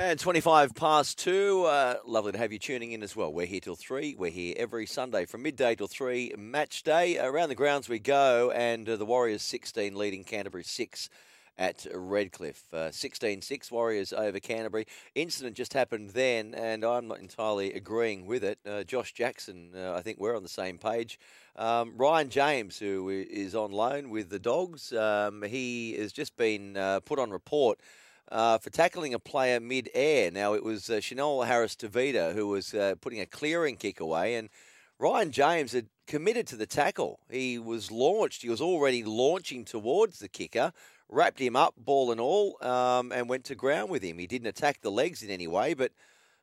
And 25 past two. Uh, lovely to have you tuning in as well. We're here till three. We're here every Sunday from midday till three. Match day. Around the grounds we go, and uh, the Warriors 16 leading Canterbury 6 at Redcliffe. Uh, 16 6 Warriors over Canterbury. Incident just happened then, and I'm not entirely agreeing with it. Uh, Josh Jackson, uh, I think we're on the same page. Um, Ryan James, who is on loan with the Dogs, um, he has just been uh, put on report uh, for tackling a player mid-air. Now it was uh, Chanel Harris Tavita who was uh, putting a clearing kick away, and Ryan James had committed to the tackle. He was launched. He was already launching towards the kicker, wrapped him up, ball and all, um, and went to ground with him. He didn't attack the legs in any way, but.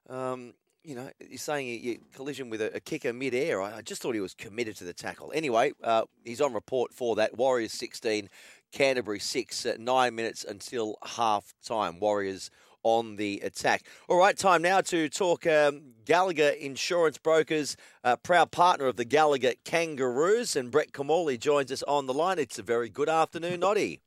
Um, you know, you're saying you collision with a, a kicker mid-air. I, I just thought he was committed to the tackle. Anyway, uh, he's on report for that. Warriors 16, Canterbury 6 at nine minutes until half time. Warriors on the attack. All right, time now to talk um, Gallagher Insurance Brokers, uh, proud partner of the Gallagher Kangaroos, and Brett Kimmorley joins us on the line. It's a very good afternoon, Noddy.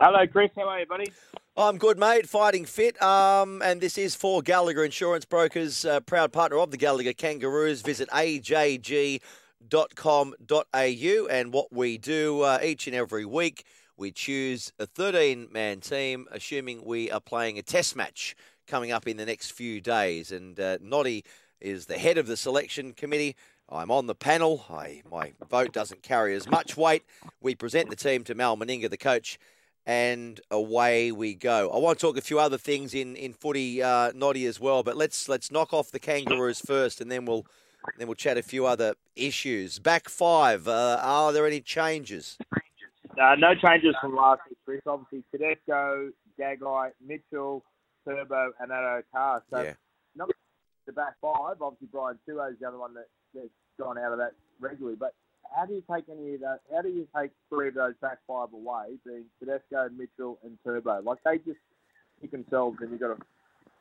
Hello, Chris. How are you, buddy? I'm good, mate. Fighting fit. Um, and this is for Gallagher Insurance Brokers, uh, proud partner of the Gallagher Kangaroos. Visit ajg.com.au. And what we do uh, each and every week, we choose a 13 man team, assuming we are playing a test match coming up in the next few days. And uh, Noddy is the head of the selection committee. I'm on the panel. I, my vote doesn't carry as much weight. We present the team to Mal Meninga, the coach, and away we go. I want to talk a few other things in in footy, uh, Noddy as well. But let's let's knock off the Kangaroos first, and then we'll then we'll chat a few other issues. Back five. Uh, are there any changes? Uh, no changes from last week, Chris. Obviously, Tedesco, Gagai, Mitchell, Turbo, and Addo Carr. So, Yeah. not the back five. Obviously, Brian To'o is the other one that, that's gone out of that regularly. But how do you take any of that? How do you take three of those back five away, being Tedesco, Mitchell, and Turbo? Like they just pick themselves, and you've got to.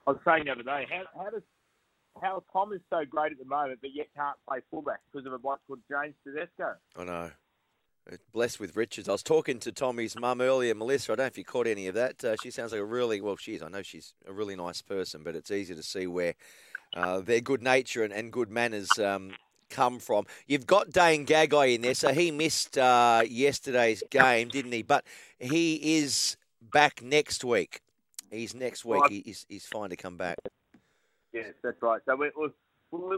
I was saying the other day, how, how does how Tom is so great at the moment, but yet can't play fullback because of a bloke called James Tedesco? I know. Blessed with riches. I was talking to Tommy's mum earlier, Melissa. I don't know if you caught any of that. Uh, she sounds like a really well. She is. I know she's a really nice person, but it's easy to see where uh, their good nature and, and good manners um, come from. You've got Dane Gagai in there, so he missed uh, yesterday's game, didn't he? But he is back next week. He's next week. He, he's, he's fine to come back. Yes, that's right. So we, we, we,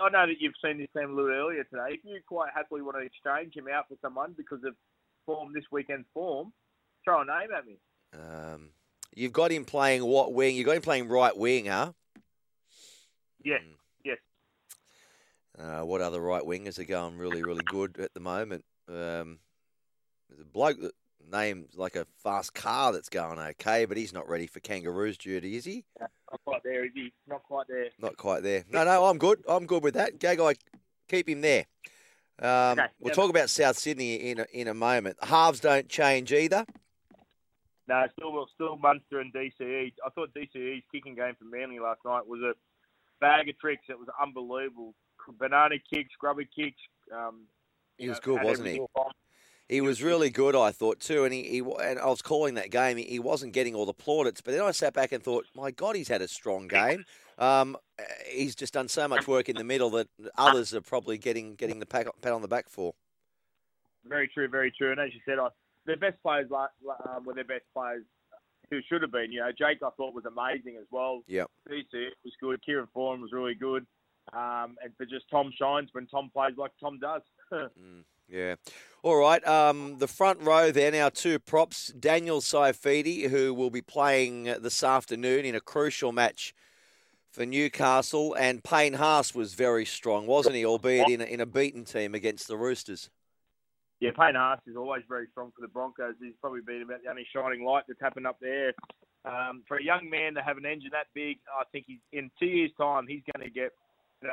I know that you've seen this team a little earlier today. If you quite happily want to exchange him out for someone because of form this weekend's form, throw a name at me. Um, you've got him playing what wing? You've got him playing right wing, huh? Yes, yes. Uh, what other right wingers are going really, really good at the moment? Um, there's a bloke that named like a fast car that's going okay, but he's not ready for Kangaroos duty, is he? Not quite there, is he? Not quite there. Not quite there. No, no, I'm good. I'm good with that. Gagai, keep him there. Um, Okay, we'll talk about South Sydney in a, in a moment. Halves don't change either. No, still, still Munster and DCE. I thought DCE's kicking game for Manly last night was a bag of tricks. It was unbelievable. Banana kicks, grubber kicks. Um, He was know, good, wasn't he? everything all fine. He was really good, I thought too, and he, he and I was calling that game. He, he wasn't getting all the plaudits, but then I sat back and thought, my God, he's had a strong game. Um, he's just done so much work in the middle that others are probably getting getting the pat, pat on the back for. Very true, very true. And as you said, I, their best players la- la- um, were their best players who should have been. You know, Jake I thought was amazing as well. Yeah, DC was good. Kieran Foran was really good. Um, and but just Tom shines when Tom plays like Tom does. Yeah. All right. Um, the front row there now, two props. Daniel Saifiti, who will be playing this afternoon in a crucial match for Newcastle, and Payne Haas was very strong, wasn't he? Albeit in a, in a beaten team against the Roosters. yeah, Payne Haas is always very strong for the Broncos. He's probably been about the only shining light that's happened up there Um, for a young man to have an engine that big, I think he's, in two years' time he's going to get.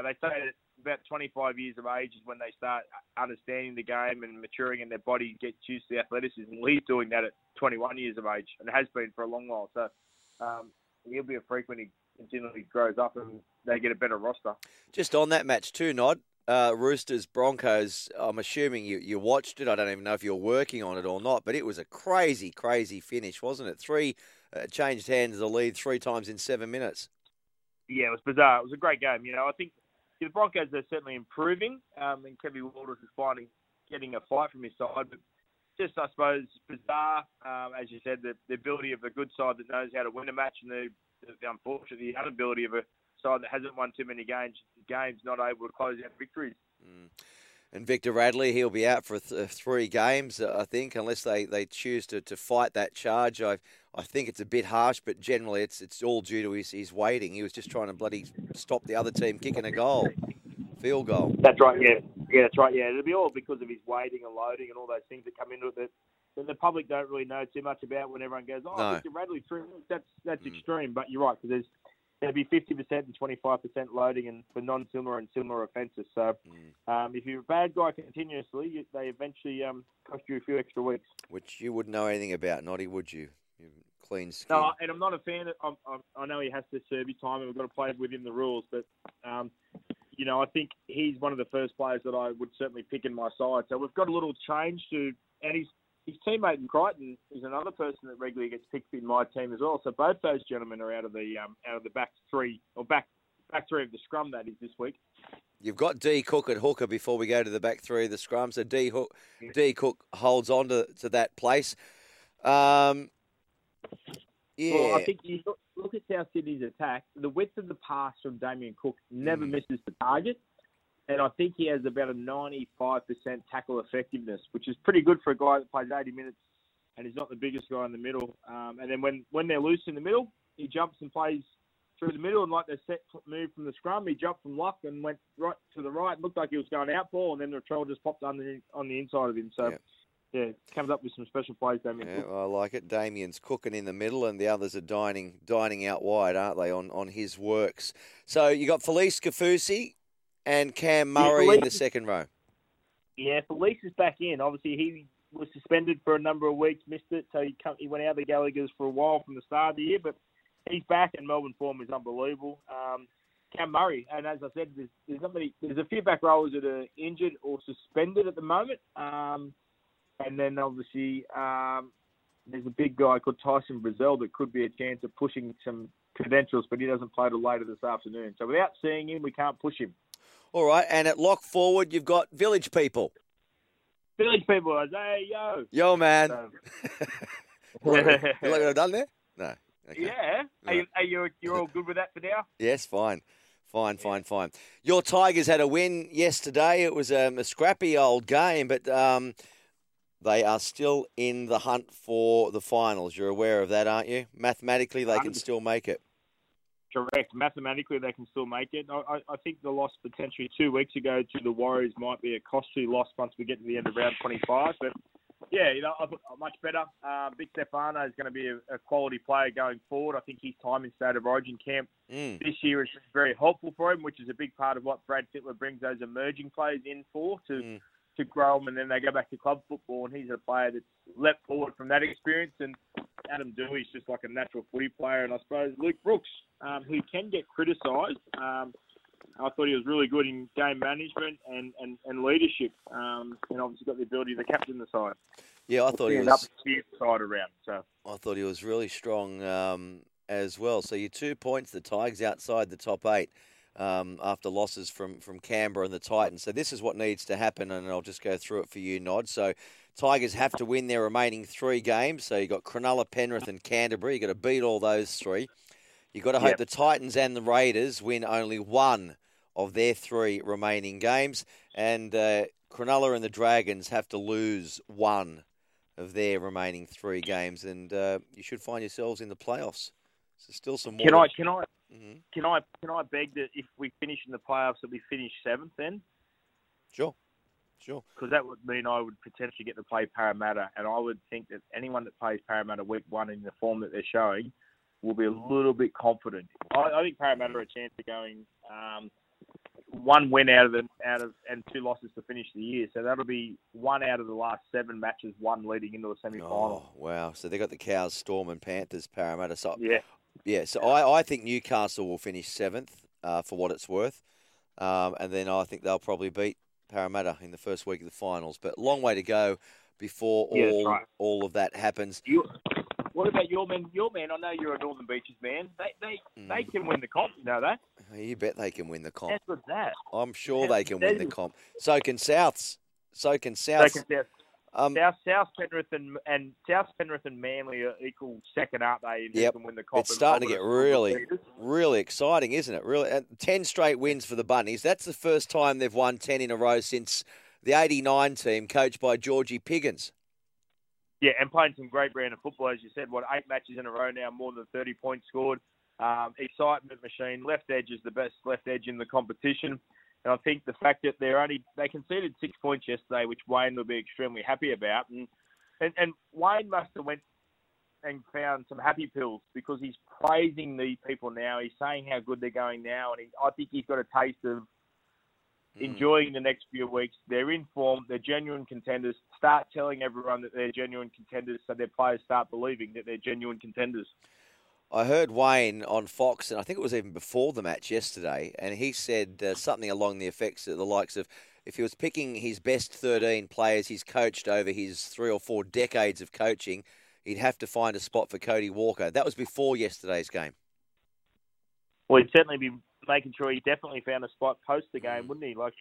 They say that about 25 years of age is when they start understanding the game and maturing, and their body gets used to the athleticism. Well, he's doing that at 21 years of age, and has been for a long while. So um, he'll be a freak when he continually grows up and they get a better roster. Just on that match too, Nod. Uh, Roosters Broncos. I'm assuming you, you watched it. I don't even know if you're working on it or not, but it was a crazy, crazy finish, wasn't it? Three uh, changed hands of the lead three times in seven minutes. Yeah, it was bizarre. It was a great game. You know, I think the Broncos are certainly improving, um, and Kevin Walters is finally getting a fight from his side. But just, I suppose, bizarre, um, as you said, the, the ability of a good side that knows how to win a match, and the, the unfortunately the inability of a side that hasn't won too many games, games not able to close out victories. Mm. And Victor Radley, he'll be out for th- three games, uh, I think, unless they, they choose to, to fight that charge. I I think it's a bit harsh, but generally it's it's all due to his, his waiting. He was just trying to bloody stop the other team kicking a goal, field goal. That's right. Yeah, yeah, that's right. Yeah, it'll be all because of his waiting and loading and all those things that come into it that, that the public don't really know too much about. When everyone goes, "Oh, No. Victor Radley, three minutes," that's that's Mm. extreme. But you're right because there's there'll be 50% and 25% loading and for non-similar and similar offences. So Mm. um, if you're a bad guy continuously, you, they eventually um, cost you a few extra weeks. Which you wouldn't know anything about, Noddy, would you? you clean skin. No, and I'm not a fan. Of, I'm, I'm, I know he has to serve his time, and we've got to play within the rules. But um, you know, I think he's one of the first players that I would certainly pick in my side. So we've got a little change to, and his his teammate in Crichton is another person that regularly gets picked in my team as well. So both those gentlemen are out of the um, out of the back three or back back three of the scrum that is this week. You've got D Cook at hooker before we go to the back three of the scrum. So D Hook, D Cook holds on to, to that place. Um, yeah, Well, I think you look, look at South Sydney's attack. The width of the pass from Damien Cook never Mm. misses the target. And I think he has about a 95% tackle effectiveness, which is pretty good for a guy that plays 80 minutes and he's not the biggest guy in the middle. Um, and then when, when they're loose in the middle, he jumps and plays through the middle. And like the set move from the scrum, he jumped from lock and went right to the right. Looked like he was going out ball, and then the troll just popped under on the inside of him. So, Yeah. yeah, comes up with some special plays, Damien Yeah, Cook. I like it. Damien's cooking in the middle, and the others are dining dining out wide, aren't they? On on his works. So you got Felise Kaufusi and Cam Murray in the second row. Yeah, Felice is back in. Obviously, he was suspended for a number of weeks, missed it, so he come, he went out of the Gallagher's for a while from the start of the year. But he's back, and Melbourne form is unbelievable. Um, Cam Murray, and as I said, there's, there's not many. There's a few back rowers that are injured or suspended at the moment, um, and then obviously um, there's a big guy called Tyson Frizell that could be a chance of pushing some credentials, but he doesn't play till later this afternoon. So without seeing him, we can't push him. All right, and at lock forward, you've got Village People. Village people, hey yo. Yo, man. So- you like what I've done there? No. Okay. Yeah. Are you, are you you're all good with that for now? Yes, fine. Fine, fine, fine. Your Tigers had a win yesterday. It was um, a scrappy old game, but um, they are still in the hunt for the finals. You're aware of that, aren't you? Mathematically, they can still make it. Correct. Mathematically, they can still make it. I, I, think the loss potentially two weeks ago to the Warriors might be a costly loss once we get to the end of round 25. But yeah, you know, I thought much better. Uh, Big Stefano is going to be a, a quality player going forward. I think his time in State of Origin camp Mm. this year is very helpful for him, which is a big part of what Brad Fittler brings those emerging players in for to Mm. to grow them, and then they go back to club football. And he's a player that's leapt forward from that experience. And Adam Doueihi's just like a natural footy player. And I suppose Luke Brooks, um, who can get criticised, um, I thought he was really good in game management and, and, and leadership, um, and obviously got the ability to captain the side. Yeah, I thought he was. up the side around. So I thought he was really strong um, as well. So your two points, the Tigers outside the top eight um, after losses from, from Canberra and the Titans. So this is what needs to happen, and I'll just go through it for you, Nod. So Tigers have to win their remaining three games. So you've got Cronulla, Penrith, and Canterbury. You've got to beat all those three. You've got to hope Yep. the Titans and the Raiders win only one of their three remaining games. And uh, Cronulla and the Dragons have to lose one of their remaining three games, and uh, you should find yourselves in the playoffs. So still some more. can I can I hmm can I can I beg that if we finish in the playoffs that we finish seventh then? Sure, sure. because that would mean I would potentially get to play Parramatta, and I would think that anyone that plays Parramatta week one in the form that they're showing will be a little bit confident. I, I think Parramatta are a chance of going um, one win out of the out of and two losses to finish the year. So that'll be one out of the last seven matches, one leading into the semi final. Oh, wow. So they got the Cows, Storm, and Panthers, Parramatta. So, Yeah. yeah. So I, I think Newcastle will finish seventh uh, for what it's worth. Um, and then I think they'll probably beat Parramatta in the first week of the finals. But long way to go before Yeah, that's all right. all of that happens. You, what about your men? Your men? I know you're a Northern Beaches man. They they they Mm. can win the comp. You know that? You bet they can win the comp. How good's that? I'm sure they can win the comp. So can Souths. So can They Souths. can, South, Um, South South Penrith and and South Penrith and Manly are equal second, aren't they? Who Yep. win the comp. It's starting to get really, really exciting, isn't it? Really, and ten straight wins for the Bunnies. That's the first time they've won ten in a row since the '89 team, coached by Georgie Piggins. Yeah, and playing some great brand of football, as you said. What eight matches in a row now, more than thirty points scored. Um, excitement machine. Left edge is the best left edge in the competition, and I think the fact that they're only they conceded six points yesterday, which Wayne will be extremely happy about, and and, and Wayne must have went and found some happy pills because he's praising these people now. He's saying how good they're going now, and he, I think he's got a taste of Mm. enjoying the next few weeks. They're in form. They're genuine contenders. Start telling everyone that they're genuine contenders, so their players start believing that they're genuine contenders. I heard Wayne on Fox, and I think it was even before the match yesterday, and he said uh, something along the effects of the likes of if he was picking his best 13 players he's coached over his three or four decades of coaching, he'd have to find a spot for Cody Walker. That was before yesterday's game. Well, he'd certainly be making sure he definitely found a spot post the game, wouldn't he? Like,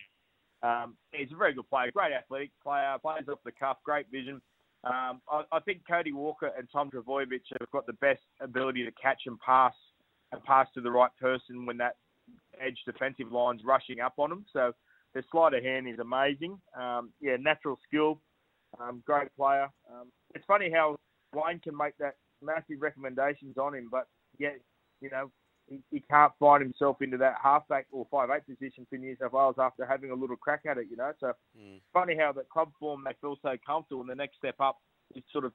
um, he's a very good player, great athletic player, plays off the cuff, great vision. Um, I, I think Cody Walker and Tom Trbojevic have got the best ability to catch and pass and pass to the right person when that edge defensive line's rushing up on them. So their sleight of hand is amazing. Um, yeah, natural skill, um, great player. Um, it's funny how Wayne can make that massive recommendations on him, but yet, you know, he, he can't find himself into that halfback or five eight position for New South Wales after having a little crack at it, you know. So Mm. funny how the club form they feel so comfortable and the next step up is sort of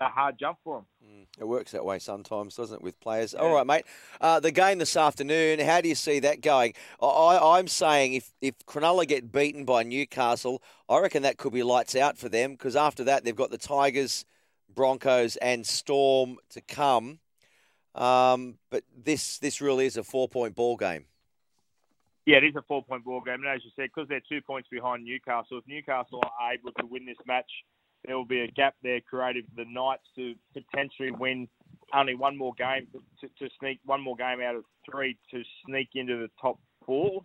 a hard jump for them. Mm, It works that way sometimes, doesn't it, with players? All right, mate. Uh, the game this afternoon, how do you see that going? I, I- I'm saying if, if Cronulla get beaten by Newcastle, I reckon that could be lights out for them because after that they've got the Tigers, Broncos, and Storm to come. Um, but this this really is a four point ball game. Yeah, it is a four point ball game, and as you said, because they're two points behind Newcastle, if Newcastle are able to win this match, there will be a gap there created for the Knights to potentially win only one more game to, to sneak one more game out of three to sneak into the top four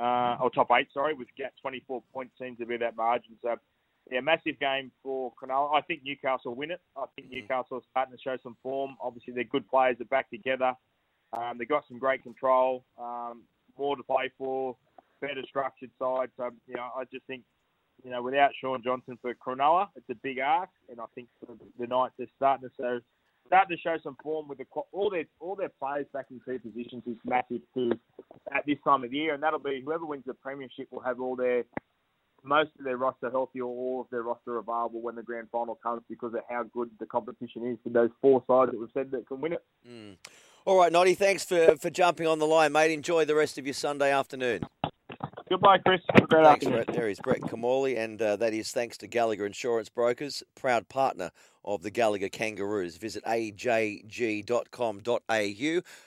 uh, or top eight. Sorry, with gap twenty four points seems to be that margin. So. Yeah, massive game for Cronulla. I think Newcastle win it. I think Newcastle are starting to show some form. Obviously, they're good players. They're back together. Um, they've got some great control. Um, more to play for, better structured side. So, you know, I just think, you know, without Shaun Johnson for Cronulla, it's a big ask, and I think for the Knights are starting to show starting to show some form with the all their all their players back in key positions is massive too at this time of year, and that'll be whoever wins the premiership will have all their most of their roster healthy or all of their roster available when the grand final comes because of how good the competition is with those four sides that we've said that can win it. Mm. All right, Noddy, thanks for, for jumping on the line, mate. Enjoy the rest of your Sunday afternoon. Goodbye, Chris. Great Thanks, afternoon. Brett. There is Brett Kimmorley, and uh, that is thanks to Gallagher Insurance Brokers, proud partner of the Gallagher Kangaroos. Visit ajg.com.au.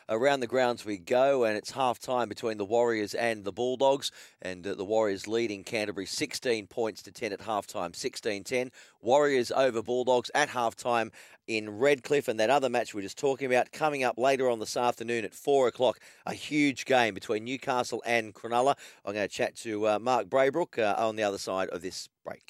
Around the grounds we go, and it's half time between the Warriors and the Bulldogs, and uh, the Warriors leading Canterbury 16 points to 10 at half time, 16 10. Warriors over Bulldogs at half time in Redcliffe, and that other match we are just talking about coming up later on this afternoon at 4 o'clock. A huge game between Newcastle and Cronulla. I'm going to chat to uh, Mark Braybrook uh, on the other side of this break.